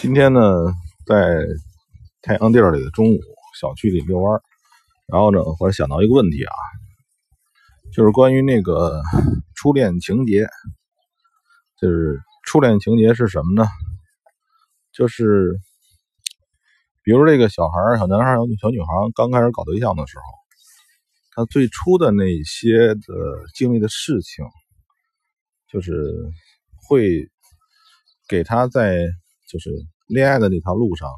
今天呢，在太阳地儿里的中午，小区里遛弯然后呢，我想到一个问题啊，就是关于那个初恋情节，就是初恋情节是什么呢？就是比如这个小孩小男孩小小女孩刚开始搞对象的时候，他最初的那些的经历的事情，就是会给他在。就是恋爱的那条路上，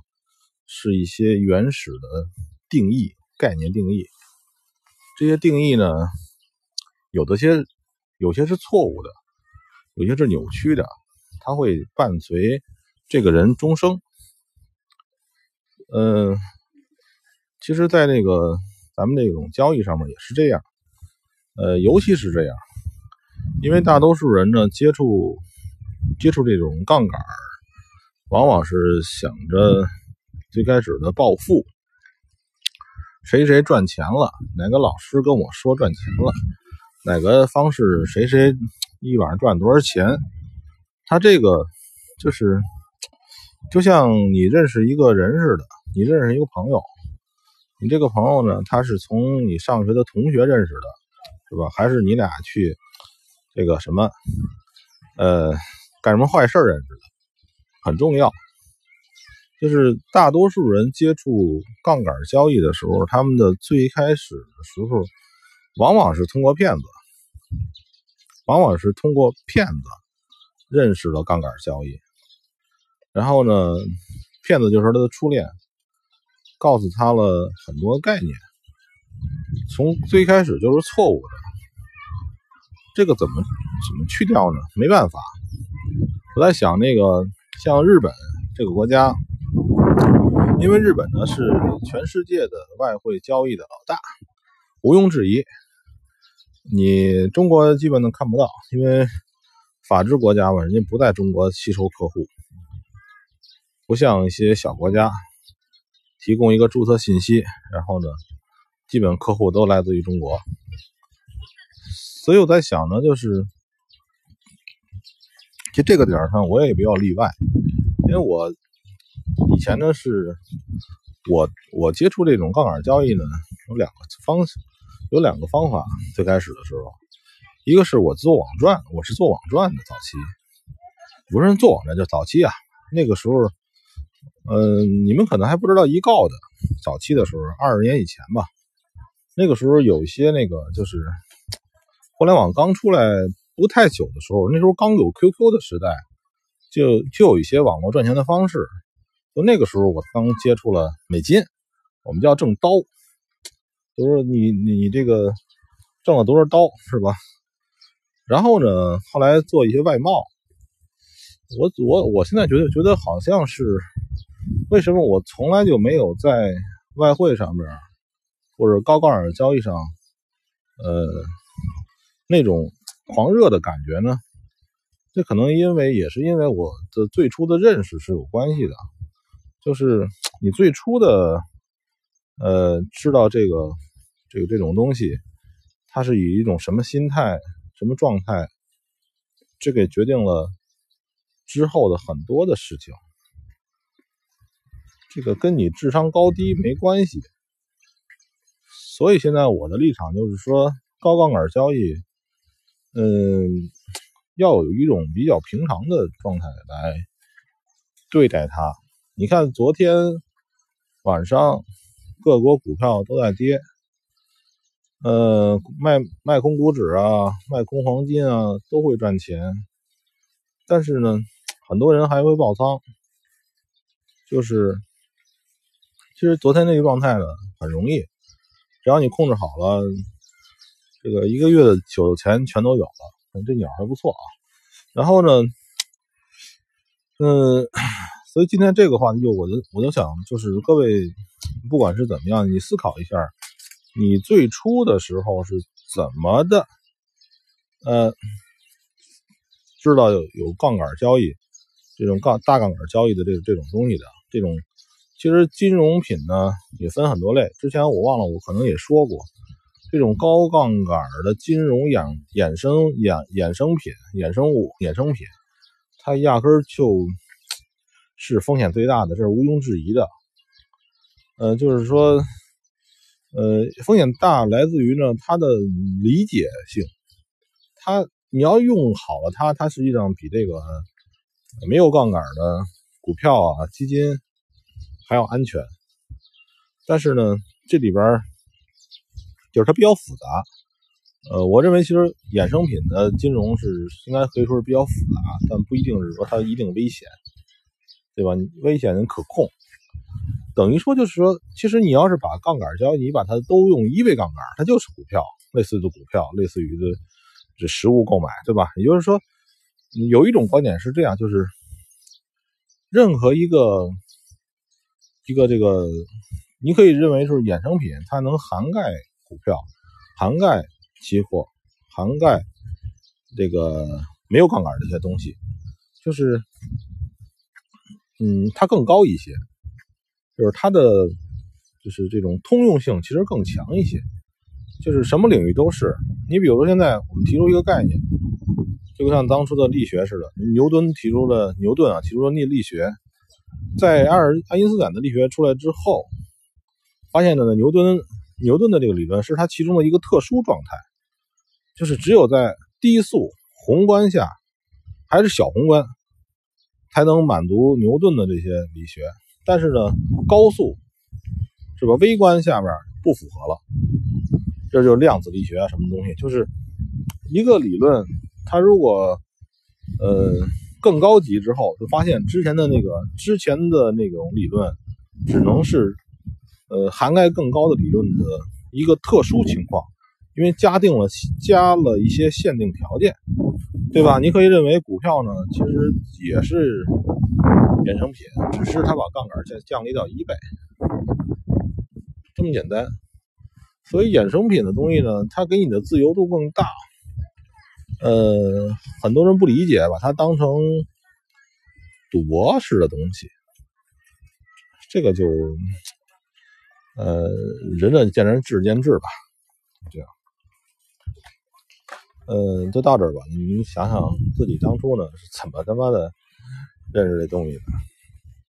是一些原始的定义、概念定义。这些定义呢，有的些有些是错误的，有些是扭曲的，它会伴随这个人终生。嗯，其实，在那个咱们那种交易上面也是这样，呃，尤其是这样，因为大多数人呢接触接触这种杠杆往往是想着最开始的暴富，谁谁赚钱了，哪个老师跟我说赚钱了，哪个方式谁谁一晚上赚多少钱，他这个就是就像你认识一个人似的，你认识一个朋友，你这个朋友呢，他是从你上学的同学认识的，是吧？还是你俩去这个什么呃干什么坏事认识的？很重要，就是大多数人接触杠杆交易的时候，他们的最开始的时候，往往是通过骗子，往往是通过骗子认识了杠杆交易。然后呢，骗子就是他的初恋，告诉他了很多概念，从最开始就是错误的。这个怎么怎么去掉呢？没办法，我在想那个。像日本这个国家，因为日本呢是全世界的外汇交易的老大，毋庸置疑。你中国基本都看不到，因为法治国家嘛，人家不在中国吸收客户，不像一些小国家，提供一个注册信息，然后呢，基本客户都来自于中国。所以我在想呢，就是。就这个点上，我也比较例外，因为我以前呢是，我我接触这种杠杆交易呢，有两个方有两个方法。最开始的时候，一个是我做网赚，我是做网赚的早期，不是做网赚，就早期啊。那个时候，嗯，你们可能还不知道一告的，早期的时候，二十年以前吧，那个时候有一些那个就是互联网刚出来。不太久的时候，那时候刚有 QQ 的时代，就就有一些网络赚钱的方式。就那个时候，我刚接触了美金，我们叫挣刀，就是你你这个挣了多少刀是吧？然后呢，后来做一些外贸。我我我现在觉得觉得好像是为什么我从来就没有在外汇上面或者高杠杆交易上，呃，那种。狂热的感觉呢？这可能因为也是因为我的最初的认识是有关系的，就是你最初的呃知道这个这个这种东西，它是以一种什么心态、什么状态，这个决定了之后的很多的事情。这个跟你智商高低没关系，所以现在我的立场就是说，高杠杆交易。嗯，要有一种比较平常的状态来对待它。你看，昨天晚上各国股票都在跌，呃，卖卖空股指啊，卖空黄金啊，都会赚钱。但是呢，很多人还会爆仓。就是，其实昨天那个状态呢，很容易，只要你控制好了。这个一个月的酒钱全都有了，这鸟还不错啊。然后呢，嗯，所以今天这个话，就我就我就想，就是各位，不管是怎么样，你思考一下，你最初的时候是怎么的，呃，知道有有杠杆交易这种杠大杠杆交易的这这种东西的这种，其实金融品呢也分很多类，之前我忘了，我可能也说过。这种高杠杆的金融衍衍生衍衍生品、衍生物、衍生品，它压根儿就是风险最大的，这是毋庸置疑的。呃，就是说，呃，风险大来自于呢它的理解性，它你要用好了它，它实际上比这个没有杠杆的股票啊、基金还要安全。但是呢，这里边就是它比较复杂。呃，我认为其实衍生品的金融是应该可以说是比较复杂，但不一定是说它一定危险，对吧？危险可控，等于说就是说，其实你要是把杠杆交易，你把它都用一倍杠杆，它就是股票，类似的股票，类似于的这实物购买，对吧？也就是说，有一种观点是这样，就是任何一个一个这个，你可以认为是衍生品，它能涵盖股票，涵盖。期货涵盖这个没有杠杆这些东西，就是，嗯，它更高一些，就是它的就是这种通用性其实更强一些，就是什么领域都是。你比如说现在我们提出一个概念，就像当初的力学似的，牛顿提出了牛顿啊提出了力力学，在爱尔爱因斯坦的力学出来之后，发现的呢牛顿牛顿的这个理论是它其中的一个特殊状态。就是只有在低速宏观下，还是小宏观，才能满足牛顿的这些理学。但是呢，高速是吧？微观下边不符合了。这就是量子力学啊，什么东西？就是一个理论，它如果呃更高级之后，就发现之前的那个之前的那种理论，只能是呃涵盖更高的理论的一个特殊情况。因为加定了加了一些限定条件，对吧？你可以认为股票呢，其实也是衍生品，只是它把杠杆降降低到一倍，这么简单。所以衍生品的东西呢，它给你的自由度更大。呃，很多人不理解，把它当成赌博式的东西，这个就呃，仁者见仁，智者见智吧，这样。嗯，就到这儿吧。你想想自己当初呢是怎么他妈的认识这东西的？